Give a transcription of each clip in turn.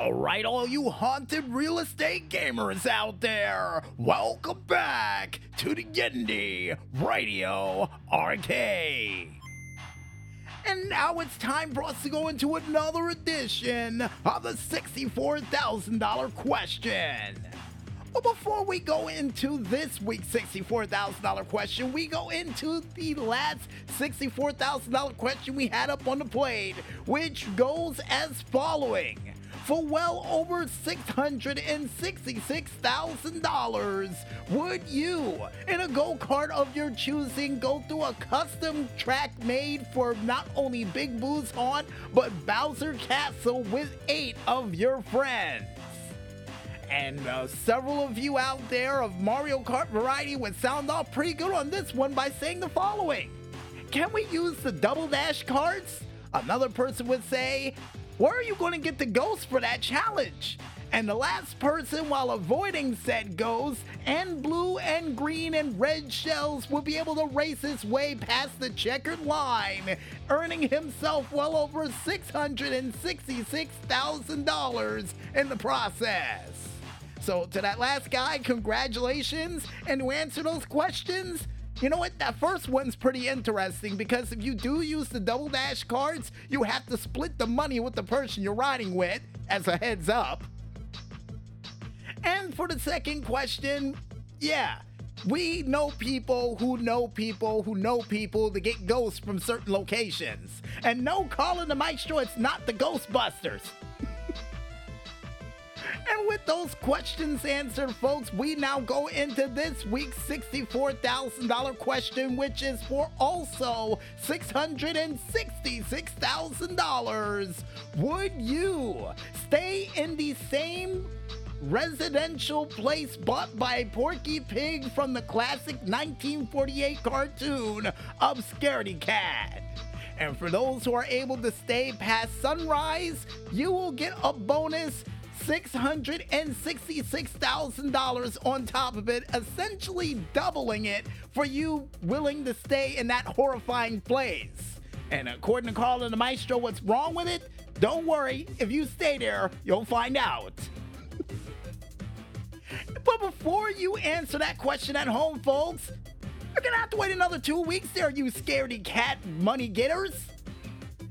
All right, all you haunted real estate gamers out there, welcome back to the Indy Radio Arcade. And now it's time for us to go into another edition of the $64,000 question. But before we go into this week's $64,000 question, we go into the last $64,000 question we had up on the plate, which goes as following for well over $666,000. Would you, in a go kart of your choosing, go through a custom track made for not only Big Boo's Haunt, but Bowser Castle with eight of your friends? And uh, several of you out there of Mario Kart variety would sound off pretty good on this one by saying the following Can we use the double dash karts? Another person would say, where are you going to get the ghost for that challenge? And the last person, while avoiding said ghost, and blue and green and red shells will be able to race his way past the checkered line, earning himself well over $666,000 in the process. So, to that last guy, congratulations. And to answer those questions, you know what? That first one's pretty interesting because if you do use the double dash karts, you have to split the money with the person you're riding with, as a heads up. And for the second question, yeah, we know people who know people who know people to get ghosts from certain locations. And no calling the maestro, it's not the Ghostbusters. And with those questions answered, folks, we now go into this week's $64,000 question, which is for also $666,000. Would you stay in the same residential place bought by Porky Pig from the classic 1948 cartoon of Scaredy Cat? And for those who are able to stay past sunrise, you will get a bonus $666,000 on top of it, essentially doubling it for you willing to stay in that horrifying place. And according to Carl and the Maestro, what's wrong with it? Don't worry, if you stay there, you'll find out. but before you answer that question at home, folks, you're gonna have to wait another two weeks there, you scaredy cat money getters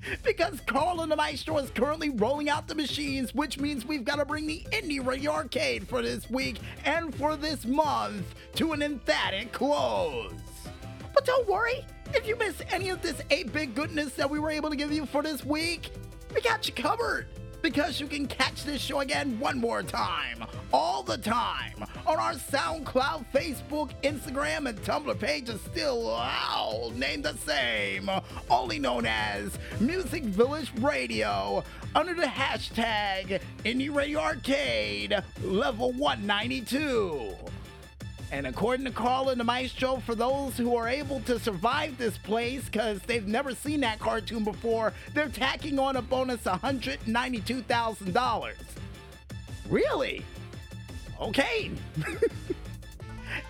because Carl and the Maestro is currently rolling out the machines, which means we've got to bring the Indy Radio Arcade for this week and for this month to an emphatic close. But don't worry, if you miss any of this 8 bit goodness that we were able to give you for this week, we got you covered because you can catch this show again one more time, all the time, on our SoundCloud, Facebook, Instagram, and Tumblr pages still all named the same, only known as Music Village Radio, under the hashtag Indy Radio Arcade Level 192. And according to Carl and the Maestro, for those who are able to survive this place because they've never seen that cartoon before, they're tacking on a bonus $192,000. Really? Okay.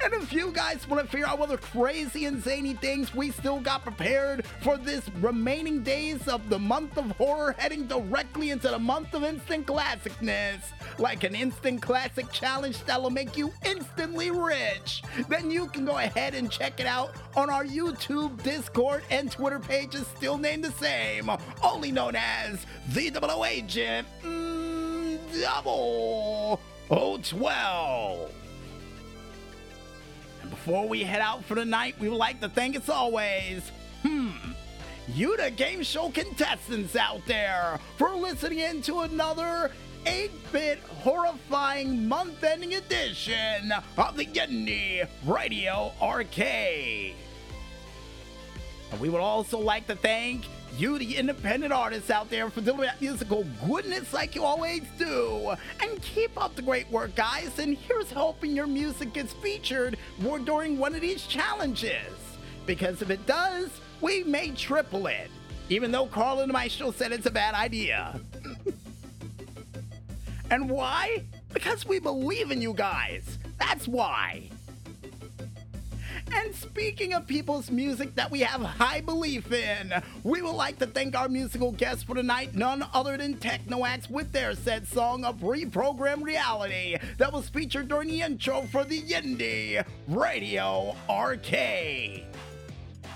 And if you guys want to figure out what the crazy and zany things we still got prepared for this remaining days of the month of horror heading directly into the month of instant classicness, like an instant classic challenge that'll make you instantly rich, then you can go ahead and check it out on our YouTube, Discord, and Twitter pages still named the same, only known as the Double Agent mm, Double 012. Before we head out for the night, we would like to thank, as always, hmm, you, the game show contestants out there, for listening in to another 8 bit horrifying month ending edition of the Indy Radio Arcade. And we would also like to thank you, the independent artists out there, for delivering that musical goodness like you always do. And keep up the great work, guys. And here's hoping your music gets featured more during one of these challenges. Because if it does, we may triple it. Even though Carl and Maestro said it's a bad idea. and why? Because we believe in you guys. That's why. And speaking of people's music that we have high belief in, we would like to thank our musical guest for tonight, none other than Tekno AXE with their said song of reprogrammed reality that was featured during the intro for the Indy Radio Arcade.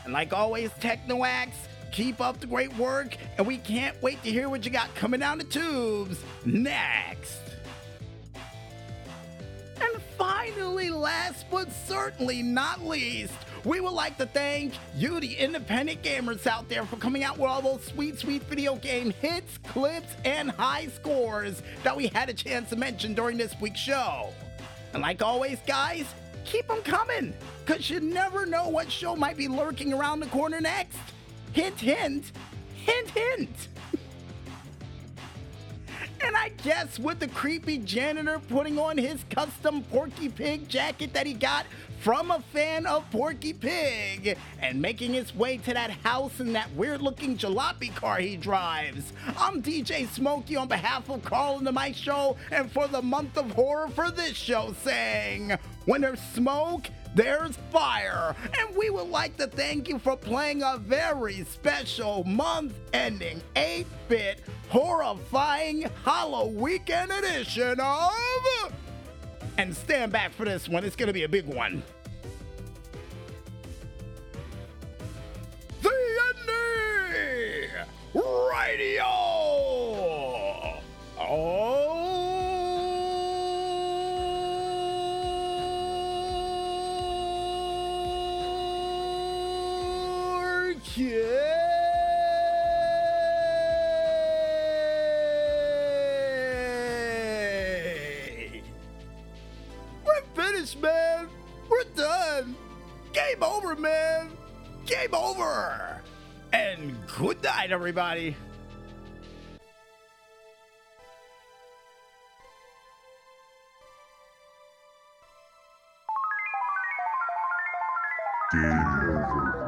And like always, Tekno AXE, keep up the great work, and we can't wait to hear what you got coming down the tubes next. Finally, last but certainly not least, we would like to thank you, the independent gamers out there, for coming out with all those sweet, sweet video game hits, clips, and high scores that we had a chance to mention during this week's show. And like always, guys, keep them coming, because you never know what show might be lurking around the corner next. Hint, hint, hint, hint. And I guess with the creepy janitor putting on his custom Porky Pig jacket that he got from a fan of Porky Pig and making his way to that house in that weird looking jalopy car he drives. I'm DJ Smokey on behalf of Carl and the Mike Show and for the month of horror for this show saying, when there's smoke, there's fire. And we would like to thank you for playing a very special month ending 8 bit horrifying Hollow Weekend edition of. And stand back for this one, it's gonna be a big one. The Indy Radio! Oh, okay. Man. We're done. Game over, man. Game over. And good night, everybody. Game over.